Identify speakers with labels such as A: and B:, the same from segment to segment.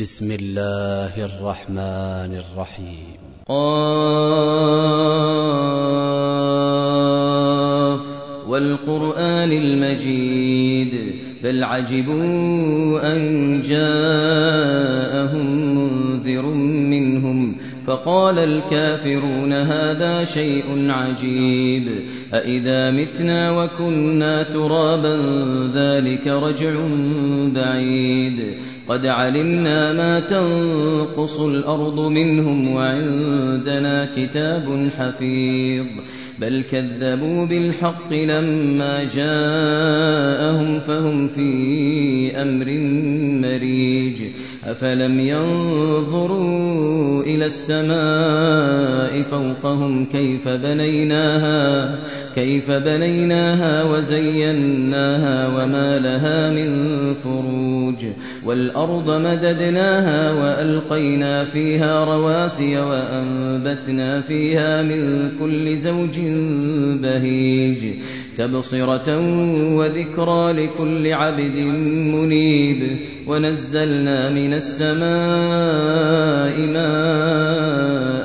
A: بسم الله الرحمن الرحيم قاف والقرآن المجيد بل عجبوا أن جاءهم منذر فقال الكافرون هذا شيء عجيب أإذا متنا وكنا ترابا ذلك رجع بعيد قد علمنا ما تنقص الأرض منهم وعندنا كتاب حفيظ بل كذبوا بالحق لما جاءهم فهم في أمر مريج أفلم ينظروا إلى السماء السماء فوقهم كيف بنيناها كيف بنيناها وزيناها وما لها من فروج والأرض مددناها وألقينا فيها رواسي وأنبتنا فيها من كل زوج بهيج تبصرة وذكرى لكل عبد منيب ونزلنا من السماء ماء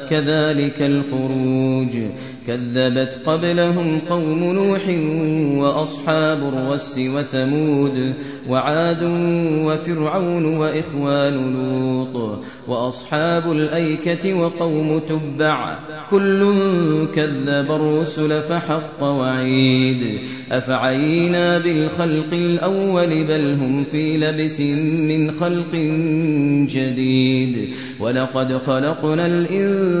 A: كذلك الخروج كذبت قبلهم قوم نوح وأصحاب الرس وثمود وعاد وفرعون وإخوان لوط وأصحاب الأيكة وقوم تبع كل كذب الرسل فحق وعيد أفعينا بالخلق الأول بل هم في لبس من خلق جديد ولقد خلقنا الإنسان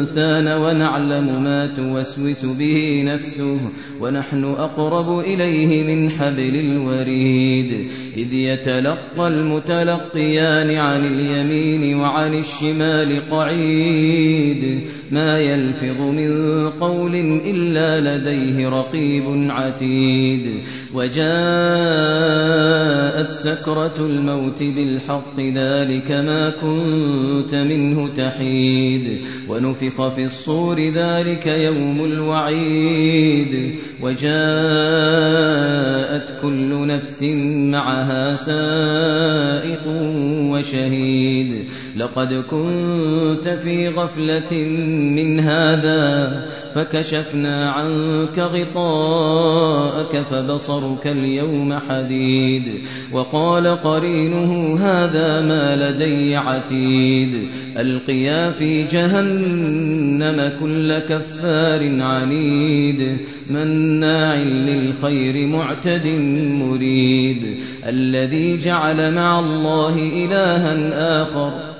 A: الإنسان ونعلم ما توسوس به نفسه ونحن أقرب إليه من حبل الوريد إذ يتلقى المتلقيان عن اليمين وعن الشمال قعيد ما يلفظ من قول إلا لديه رقيب عتيد وجاءت سكرة الموت بالحق ذلك ما كنت منه تحيد ونفخ ونفخ في الصور ذلك يوم الوعيد وجاءت كل نفس معها سائق وشهيد لقد كنت في غفلة من هذا فكشفنا عنك غطاءك فبصرك اليوم حديد وقال قرينه هذا ما لدي عتيد ألقيا في جهنم كل كفار عنيد مناع للخير معتد مريد الذي جعل مع الله إلها آخر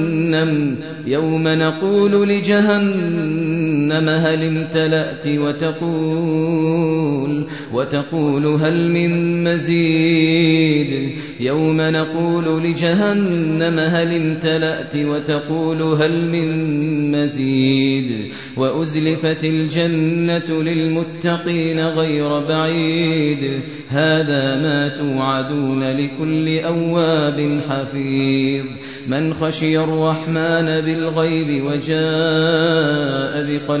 A: جهنم يوم نقول لجهنم جهنم هل امتلأت وتقول وتقول هل من مزيد يوم نقول لجهنم هل امتلأت وتقول هل من مزيد وأزلفت الجنة للمتقين غير بعيد هذا ما توعدون لكل أواب حفيظ من خشي الرحمن بالغيب وجاء بقلب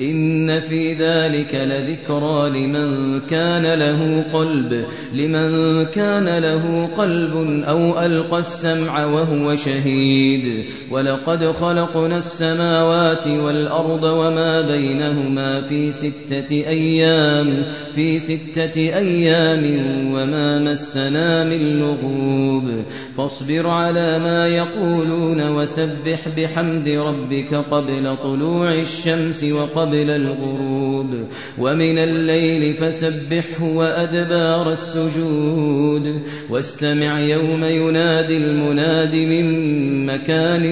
A: إن في ذلك لذكرى لمن كان له قلب لمن كان له قلب أو ألقى السمع وهو شهيد ولقد خلقنا السماوات والأرض وما بينهما في ستة أيام في ستة أيام وما مسنا من لغوب فاصبر على ما يقولون وسبح بحمد ربك قبل طلوع الشمس وقبل قبل الغروب ومن الليل فسبحه وأدبار السجود واستمع يوم ينادي المناد من مكان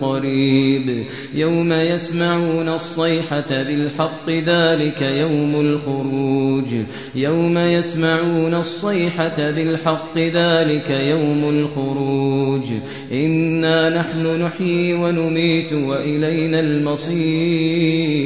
A: قريب يوم يسمعون الصيحة بالحق ذلك يوم الخروج يوم يسمعون الصيحة بالحق ذلك يوم الخروج إنا نحن نحيي ونميت وإلينا المصير